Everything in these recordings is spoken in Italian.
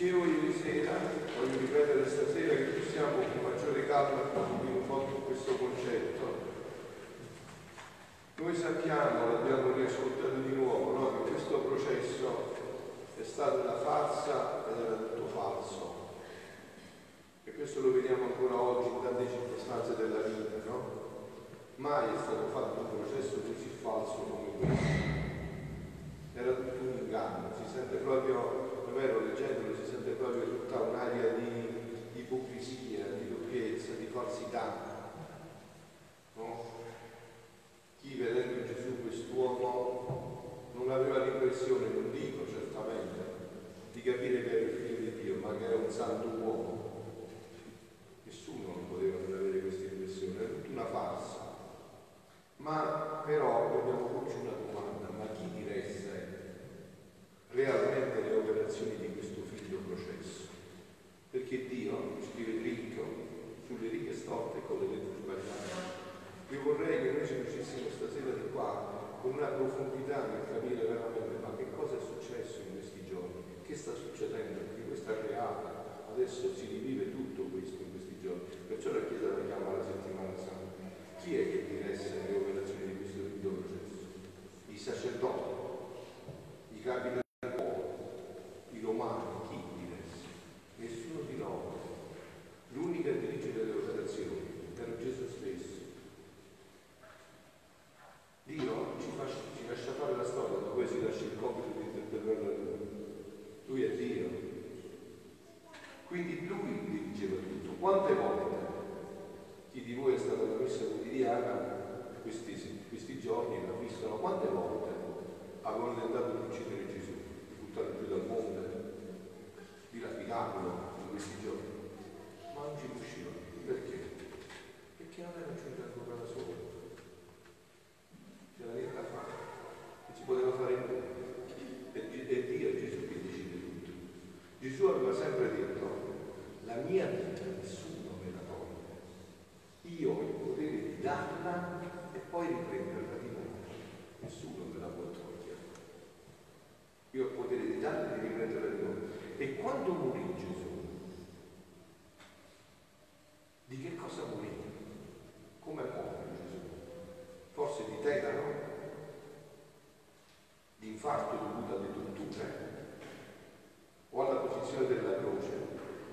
Dicevo ieri sera, voglio ripetere stasera che possiamo con maggiore calma approfondire un po' su questo concetto. Noi sappiamo, l'abbiamo riascoltato di nuovo, no? che questo processo è stato una farsa ed era tutto falso. E questo lo vediamo ancora oggi in tante circostanze della vita, no? Mai è stato fatto un processo così falso come questo. Era tutto un inganno, si sente proprio vero, leggendolo si sente proprio tutta un'aria di ipocrisia, di doppiezza, di falsità. No?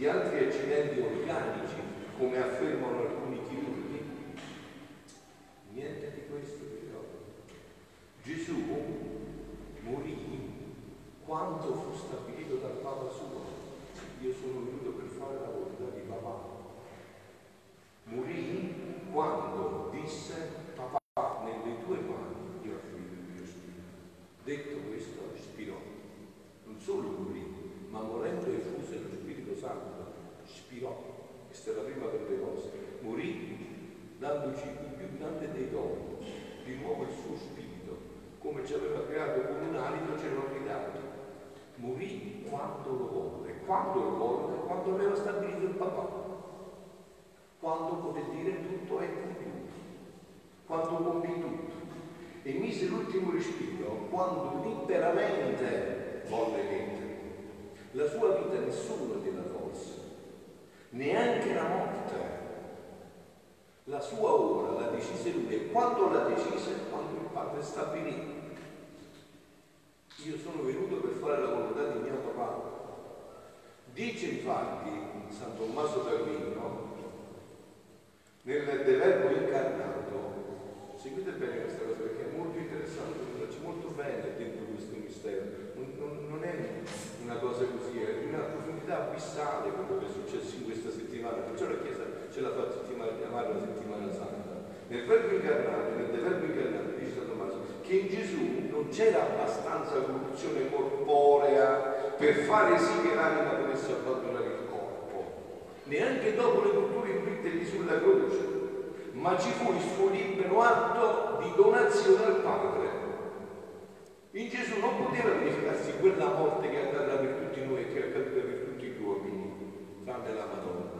di altri accidenti organici, come affermano alcuni dandoci il più grande dei doni, di nuovo il suo spirito, come ci aveva creato con un alito, ce l'ha ridato. Morì quando lo volle, quando lo volle, quando aveva stabilito il papà, quando poté dire tutto è compiuto, quando compì tutto. E mise l'ultimo respiro quando liberamente volle che mettere. La sua vita nessuno gliela tolse, neanche la morte la sua ora la decise lui e quando la decise, quando il Padre stabilì, io sono venuto per fare la volontà di mio papà. Dice infatti San Tommaso d'Aquino, nel De Verbo incarnato, seguite bene questa cosa perché è molto interessante, c'è molto bene dentro questo mistero, non, non è una cosa così, è una profondità abissale quello che è successo in questa settimana, perciò la Chiesa ce la fa chiamare la settimana santa. Nel verbo incarnato, nel verbo incarnato, dice San Tommaso, che in Gesù non c'era abbastanza corruzione corporea per fare sì che l'anima potesse abbandonare il corpo, neanche dopo le culture inflitte sulla croce, ma ci fu il suo libero atto di donazione al Padre. In Gesù non poteva verificarsi quella morte che è andata per tutti noi e che è accaduta per tutti gli uomini, tranne la Madonna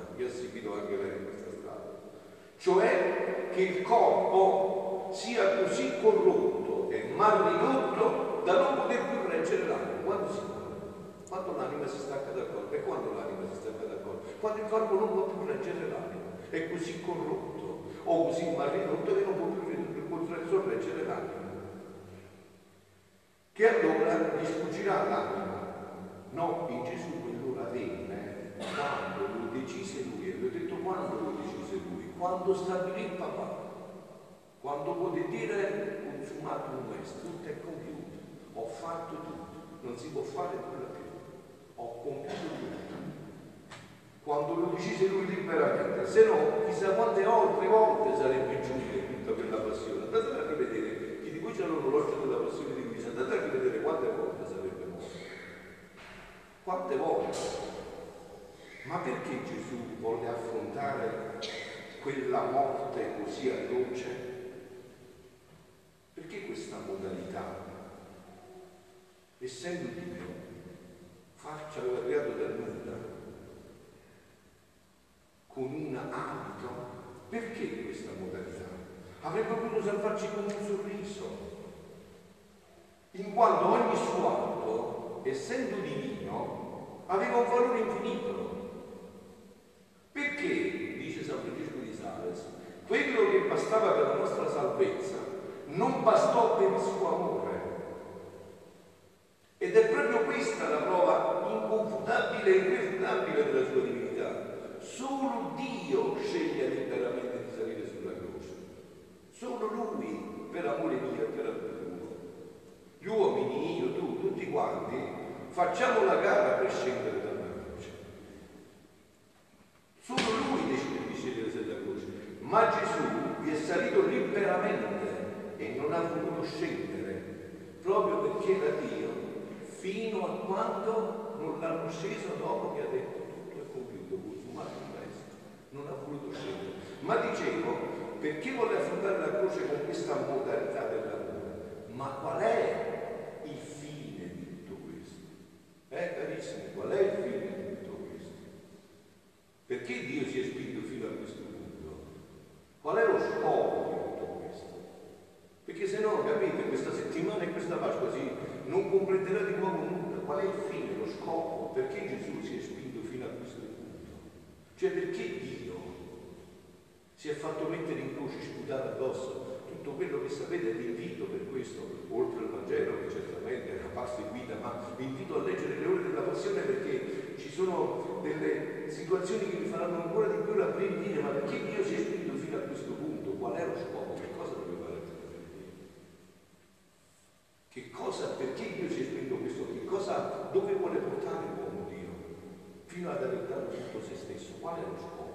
mal ridotto da non poter più reggere l'anima. Quando si muore? Quando l'anima si stacca dal corpo. E quando l'anima si stacca dal corpo? Quando il corpo non può più reggere l'anima, è così corrotto o così malridotto che non può più sorreggere l'anima. Che allora gli sfuggirà l'anima. No, in Gesù quell'ora venne quando lo decise lui, e vi ho detto quando lo decise lui, quando stabilì il papà, quando poté dire consumato un questo, tutto è compiuto, ho fatto tutto, non si può fare nulla più, ho compiuto tutto. Quando lo decise lui liberamente, se no chissà quante altre volte sarebbe giunta tutta quella passione. Andate a rivedere, chi di voi c'è l'orologio della passione di Luisa, andate a rivedere quante volte sarebbe morto. Quante volte? Ma perché Gesù volle affrontare quella morte così atroce? Perché questa modalità? Essendo Dio, farci aveva creato da nulla, con un abito, perché questa modalità? Avrebbe potuto salvarci con un sorriso, in quanto ogni suo atto, essendo divino, aveva un valore infinito. Perché, dice San Francesco di Sales, quello che bastava per la nostra salvezza bastò per il suo amore. Ed è proprio questa la prova inconfutabile e irrefutabile della sua divinità. Solo Dio sceglie liberamente di salire sulla croce. Solo Lui, per amore mio e per amore tuo. Gli uomini, io, tu, tutti quanti, facciamo la gara per scendere dalla croce. Solo Lui decide di scendere sulla croce. Ma Gesù vi è salito liberamente e non ha voluto scendere proprio perché era Dio fino a quando non l'hanno sceso dopo che ha detto tutto è compiuto, consumato il resto. Non ha voluto scendere. Ma dicevo, perché vuole affrontare la croce con questa modalità dell'amore? Ma qual è il fine di tutto questo? Eh, carissimi, qual è il fine di tutto questo? Perché Dio si è spinto fino a questo punto? Qual è lo scopo perché se no, capite, questa settimana e questa Pasqua si non completerà di nuovo nulla. Qual è il fine, lo scopo? Perché Gesù si è spinto fino a questo punto? Cioè perché Dio si è fatto mettere in croce, sputare addosso tutto quello che sapete, vi invito per questo, oltre al Vangelo che certamente è una parte guida, ma vi invito a leggere le ore della passione perché ci sono delle situazioni che vi faranno ancora di più rabbrividire, ma perché Dio si è spinto fino a questo punto? Qual è lo scopo? Che cosa, perché Dio ci ha spinto questo? Che cosa, dove vuole portare l'uomo Dio? Fino ad aver dato tutto se stesso. Qual è lo scopo?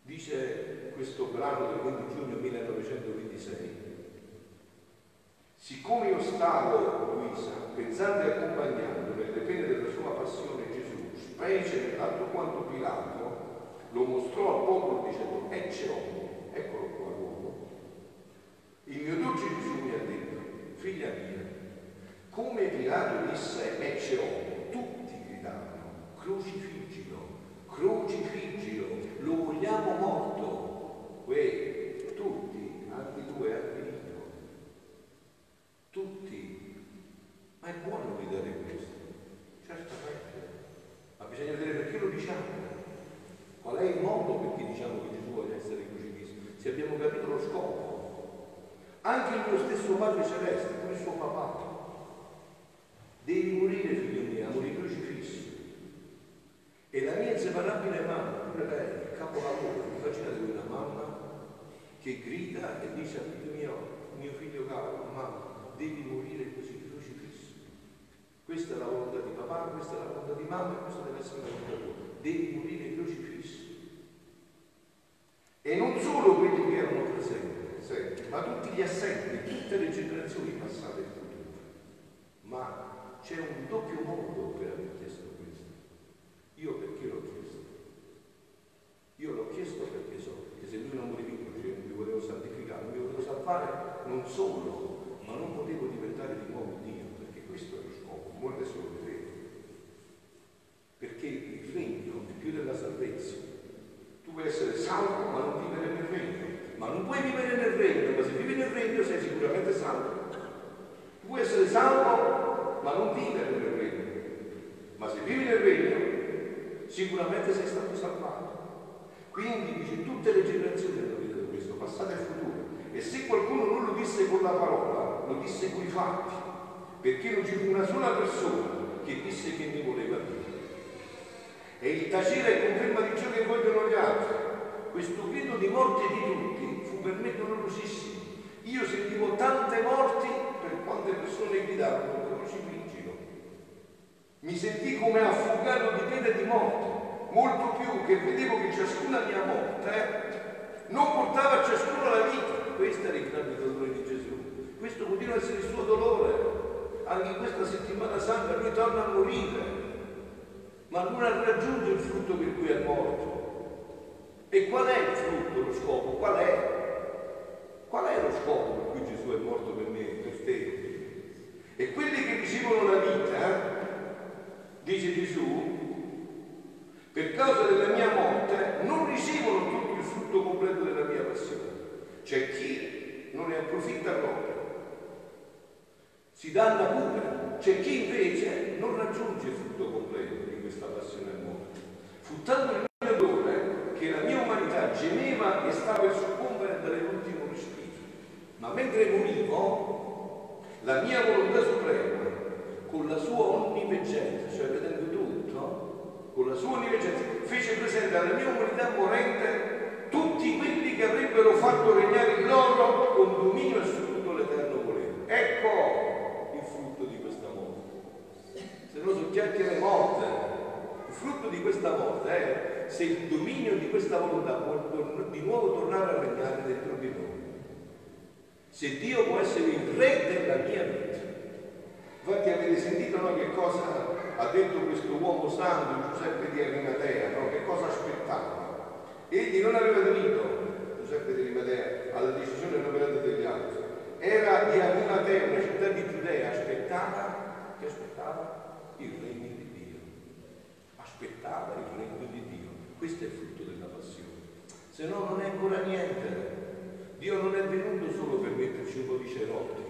Dice questo brano del 20 giugno 1926. Siccome io stavo, Luisa, pensando e accompagnando nelle pene della sua passione Gesù, specie nell'altro quanto Pilato, lo mostrò al popolo dicendo, ecce uomo, eccolo qua l'uomo. Il mio dolce Gesù mi ha detto, figlia mia, come Pilato disse ecce tutti gridavano, crocifiggilo, crocifiggilo, lo vogliamo morto. Uè, tutti, anche tu e anche io, tutti. Ma è buono gridare questo, certamente, ma bisogna vedere perché lo diciamo. Qual è il modo perché diciamo che Gesù voglia essere crocifisso? Se abbiamo capito lo scopo. Anche il mio stesso Padre Celeste, come suo papà. Devi morire, figlio mio, morire crocifisso. E la mia inseparabile mamma, pure lei, capolavoro, immaginate una mamma che grida e dice a figlio mio, mio figlio caro, mamma, devi morire così crocifisso. Questa è la volontà di papà, questa è la volontà di mamma e questa deve essere la volontà tua. Devi morire crocifisso. E non solo quelli che erano presenti senti, ma tutti gli assenti, tutte le generazioni passate e future. Ma c'è un doppio modo per aver chiesto questo. Io perché l'ho chiesto? Io l'ho chiesto perché so che se lui non moriva in croce io mi volevo santificare, mi volevo salvare non solo, ma non potevo diventare di nuovo Dio, perché questo è lo scopo, molte solo vedete. Perché il regno è più della salvezza. Tu puoi essere salvo ma non vivere nel regno ma non puoi vivere nel regno, ma se vivi nel regno sei sicuramente salvo. Tu puoi essere salvo, ma non vivere nel regno. sicuramente sei stato salvato. Quindi dice tutte le generazioni hanno veduto questo, passato e futuro. E se qualcuno non lo disse con la parola, lo disse con i fatti, perché non ci fu una sola persona che disse che ne voleva dire. E il tacere è conferma di ciò che vogliono gli altri. Questo grido di morte di tutti fu per me dolorosissimo. Io sentivo tante morti per quante persone gridavano crocifigilo. Mi sentii come affogato di pena di morte, molto più che vedevo che ciascuna mia morte eh, non portava a ciascuno la vita. Il grande dolore di Gesù. Questo continua a essere il suo dolore. Anche in questa settimana santa lui torna a morire, ma non raggiunge il frutto per cui è morto. E qual è il frutto, lo scopo? Qual è? Qual è lo scopo per cui Gesù è morto per me, per te? E quelli che ricevono la vita, dice Gesù, per causa della mia morte, non ricevono tutto il frutto completo della mia passione. C'è chi non ne approfitta proprio, si danna pure. C'è chi invece non raggiunge il frutto completo di questa passione al morte. Fu tanto il mio dolore che la mia umanità gemeva e stava per soccombere dall'ultimo ma mentre morivo, la mia volontà suprema, con la sua onniveggenza, cioè vedendo tutto, con la sua onniveggenza, fece presente alla mia umanità morente avrebbero fatto regnare il loro con dominio assoluto l'eterno volere. Ecco il frutto di questa morte. Se no sono chiacchiere morte. Il frutto di questa morte è se il dominio di questa volontà può di nuovo tornare a regnare dentro di noi se Dio può essere il re della mia vita. Infatti avete sentito no, che cosa ha detto questo uomo santo Giuseppe di Arimatea, no? che cosa aspettava. Egli non aveva diritto, Arimatea, alla decisione operata degli altri. Era di Arimatea, una città di Giudea, aspettava, che aspettava? Il regno di Dio. Aspettava il regno di Dio. Questo è il frutto della passione. Se no non è ancora niente. Dio non è venuto solo per metterci un po' di cerotti,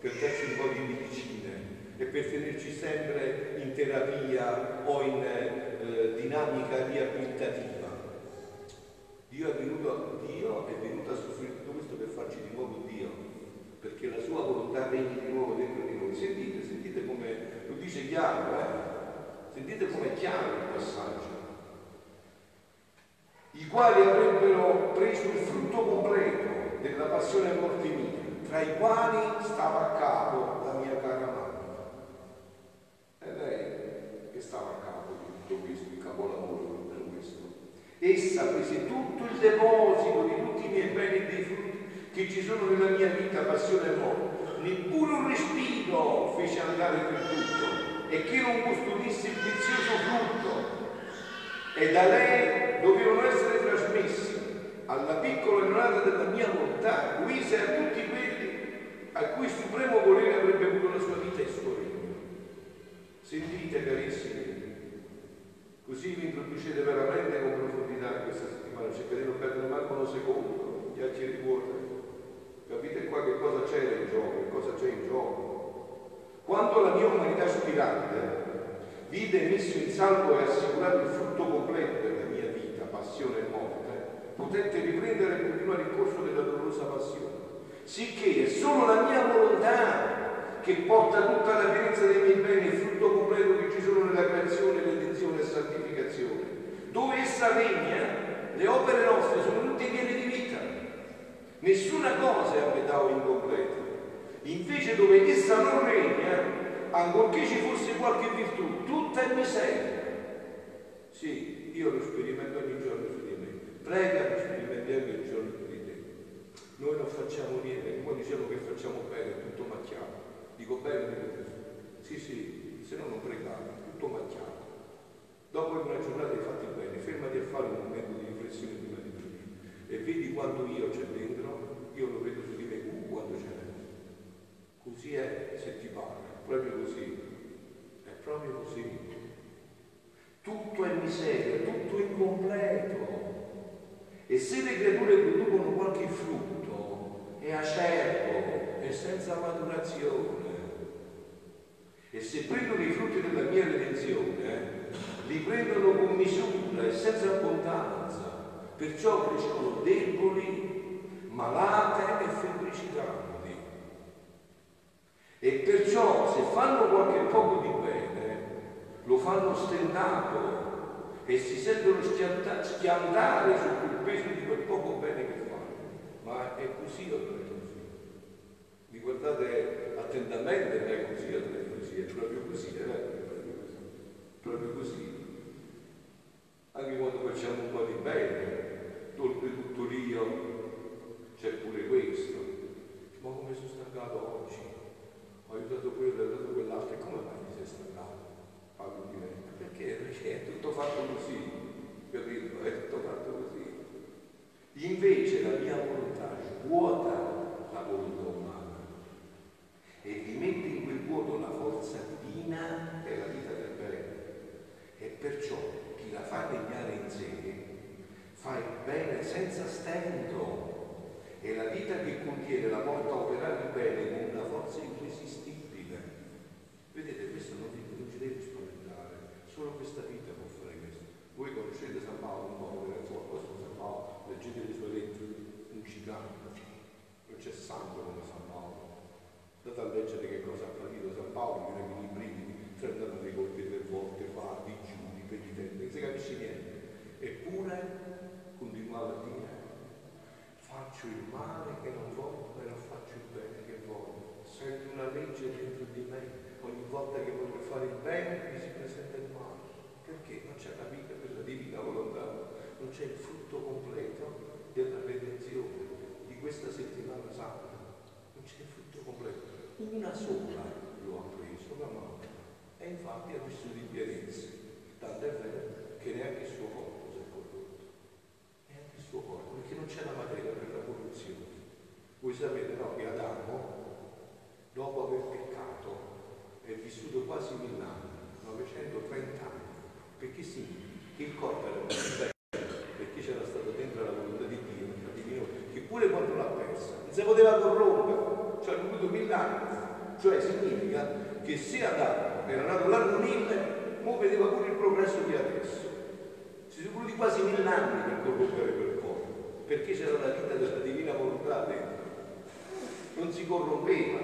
per darci un po' di medicine e per tenerci sempre in terapia o in eh, dinamica riabilitativa. Dio è, venuto, Dio è venuto a soffrire tutto questo per farci di nuovo Dio, perché la sua volontà regni di nuovo dentro di noi. Sentite, sentite come lo dice chiaro, eh? Sentite come è chiaro il passaggio i quali avrebbero preso il frutto completo della passione e morte mia, tra i quali stava a capo la mia cara mamma. È lei che stava a capo di tutto questo, il capolavoro di questo. Essa prese tutto il deposito di miei beni e dei frutti che ci sono nella mia vita, passione e morte. Neppure un respiro fece andare per tutto e che non custodisse il prezioso frutto. E da lei dovevano essere trasmessi alla piccola granata della mia volontà, guisa a tutti quelli a cui il supremo volere avrebbe avuto la sua vita e il suo regno. Sentite carissimi, così vi introducete veramente con profondità questa settimana, cercate di non perdere manco un secondo, gli altri ricordi. Capite qua che cosa c'era in gioco, cosa c'è in gioco. Quando la mia umanità aspirante vide messo in salvo e assicurato il frutto completo della mia vita, passione e morte, potette riprendere e continuare il corso della dolorosa passione. Sicché è solo la mia volontà che porta tutta la pienezza dei miei beni, il frutto completo che ci sono nella creazione, redenzione e santificazione. Dove essa regna, le opere nostre sono tutte piene di vita. Nessuna cosa è a metà o incompleta. Invece dove essa non regna, ancorché ci fosse qualche virtù, tutta è miseria. Sì, io lo sperimento ogni giorno su di me prega per sperimentiare il giorno di te. Noi non facciamo niente, poi diciamo che facciamo bene, tutto macchiato. Dico bene, sì, sì, se no non pregate, tutto macchiato. Dopo una giornata hai fatto bene, fermati a fare un momento di riflessione prima di dormire e vedi quanto io c'è dentro, io lo vedo su di me, uh, quanto c'è dentro. Così è se ti pare, proprio così, è proprio così. Tutto è miseria, tutto incompleto. E se le creature producono qualche frutto, è acerbo, è senza maturazione. E se prendono i frutti della mia redenzione, li prendono con misura e senza abbondanza. Perciò crescono deboli, malate e febbricitanti. E perciò se fanno qualche poco di bene, lo fanno stentato e si sentono schiantare su quel peso di quel poco bene che fanno. Ma è così o non è così? Vi guardate attentamente, non è così o non è così? È proprio così, eh? Proprio così. Anche quando facciamo un po' di bene, oltre tutto l'io, c'è pure questo. Ma come sono stancato oggi? Ho aiutato quello, ho aiutato quell'altro, e come mai mi sei stancato? Parlo di me. Perché è tutto fatto così, capito? È tutto fatto così. Invece la mia volontà svuota la volontà umana e vi mette in quel vuoto la forza divina che è la vita del bene. E perciò chi la fa regnare in sé fa il bene senza stento. E la vita che contiene la porta a operare il bene con una forza irresistibile. Vedete, questo non, non ci deve spaventare, solo questa vita può fare questo. Voi conoscete San Paolo un po', qualcosa di San Paolo, leggete le sue lettere, un ciclano, non c'è santo come San Paolo. Andate a leggere che cosa ha patito San Paolo, i brividi, è andato a ricordare tre volte fa, digiuni, penitenti, non si capisce niente. Eppure continuava a dire faccio il male che non voglio, però faccio il bene che voglio. Sento una legge dentro di me. Ogni volta che voglio fare il bene mi si presenta il male. Perché non c'è la vita per la divina volontà, non c'è il frutto completo della redenzione di questa settimana santa. Non c'è il frutto completo. Una sola lo ha preso la mano e infatti ha vissuto in pienezza. È vero che neanche il suo corpo si è corrotto. Neanche il suo corpo, perché non c'è la materia per la corruzione. Voi sapete no, che Adamo, dopo aver peccato, è vissuto quasi mille anni, 930 anni. Perché sì, il corpo era perfetto, perché c'era stato dentro la volontà di Dio, di Dio, che pure quando l'ha persa, non si poteva corrompere, cioè ha avuto mille anni. Cioè significa che se Adamo era nato l'anno 1000, ora vedeva pure il progresso di adesso. Si sono voluti quasi mille anni per corrompere quel corpo, perché c'era la vita della divina volontà dentro. Non si corrompeva.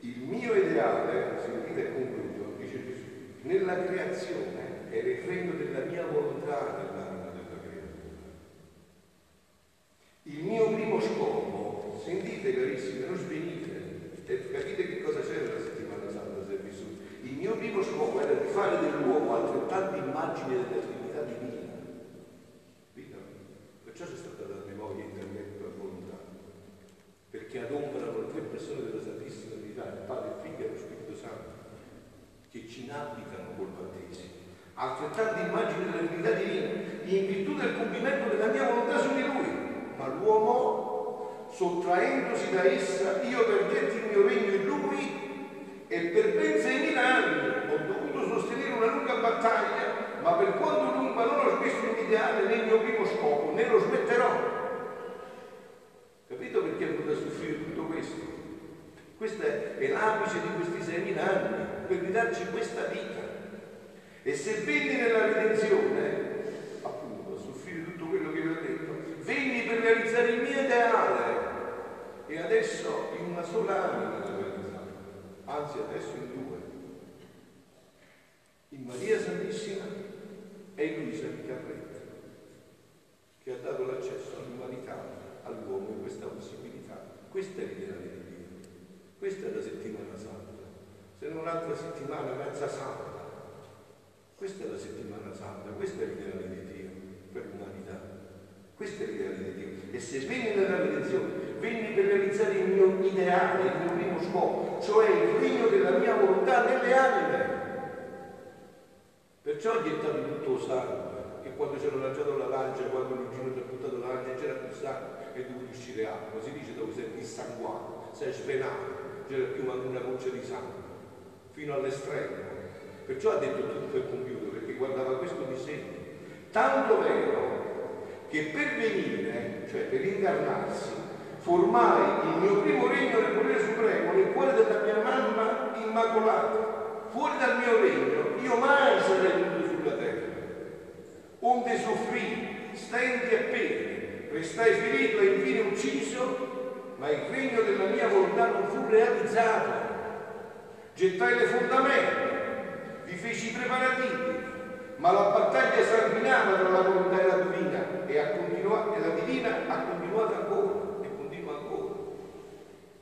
Il mio ideale, sentite e concludo, dice Gesù, nella creazione è regno della mia volontà nell'anima della creatura. Il mio primo scopo, sentite carissimi, non svenite, e capite che cosa c'è nella settimana santa se vissuto. Il mio primo scopo era di fare dell'uomo altrettante immagini della Trinità divina. Vita. Perciò c'è stata la memoria intermezzo per volontà. Perché adombrano le tre persone della Santissima Trinità, il Padre, il Figlio e lo Spirito Santo, che ci inabitano col immagini della Trinità divina, in virtù del compimento della mia volontà su di lui. Ma l'uomo sottraendosi da essa, io perdetti il mio regno in lui e per ben 6.000 anni ho dovuto sostenere una lunga battaglia, ma per quanto lunga non ho smesso il ideale né il mio primo scopo, né lo smetterò. Capito perché è dovuto soffrire tutto questo? Questo è l'apice di questi 6.000 anni, per ridarci questa vita. E se venni nella redenzione, appunto, a soffrire tutto quello che vi ho detto, venni per realizzare il mio ideale e adesso in una sola anima l'ho realizzato, anzi adesso in due. In Maria Santissima e in Luisa di Carretta, che ha dato l'accesso all'umanità, all'uomo in questa possibilità. Questa è l'ideale di Dio. Questa è la settimana santa. Se non un'altra settimana mezza santa. Questa è la settimana santa, questo è l'ideale di Dio per l'umanità. Questo è l'ideale di Dio. E se venni nella redenzione, venni per realizzare il mio ideale, il mio primo scopo, cioè il regno della mia volontà nelle anime. Perciò ho gettato tutto sangue, che quando c'era lanciato la lancia, quando l'ungino ti ha buttato la lancia, c'era più sangue e dovuto uscire acqua. Si dice dove sei dissanguato, sei svenato, c'era più manco una goccia di sangue, fino all'estremo. Perciò ha detto tutto è compiuto, perché guardava questo disegno. Tanto vero che per venire, cioè per incarnarsi, formai il mio primo regno nel potere supremo nel cuore della mia mamma immacolata. fuori dal mio regno io mai sarei venuto sulla terra. Onde soffrì, stenti e pene, restai ferito e infine ucciso, ma il regno della mia volontà non fu realizzato. Gettai le fondamenta, vi feci preparativi, ma la battaglia sanguinava tra la volontà e la divina e, e la divina ha continuato ancora e continua ancora.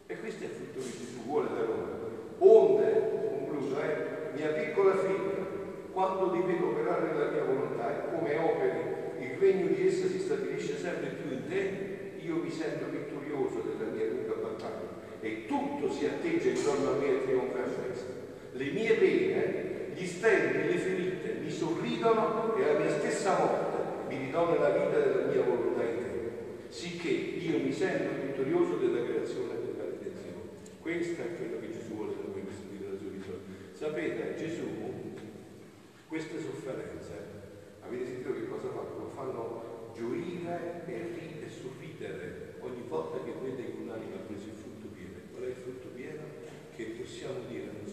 E questo è il frutto che Gesù vuole da noi. Onde, concluso, eh, mia piccola figlia, quando ti vedo operare nella mia volontà e come operi, il regno di essa si stabilisce sempre più in te, io mi sento vittorioso della mia lunga battaglia e tutto si atteggia intorno a me e trionfa a festa. Le mie pene, gli stenti e le ferite sconfitte mi sorridono e alla mia stessa morte mi ridono la vita della mia volontà in te, sicché io mi sento vittorioso della creazione e della redenzione. Questo è quello che Gesù vuole da noi, questo della. Sapete, Gesù, queste sofferenze, eh, avete sentito che cosa fanno? Lo Fanno gioire e ridere e sorridere ogni volta che vede che un'anima ha preso il frutto pieno. Qual è il frutto pieno? Che possiamo dire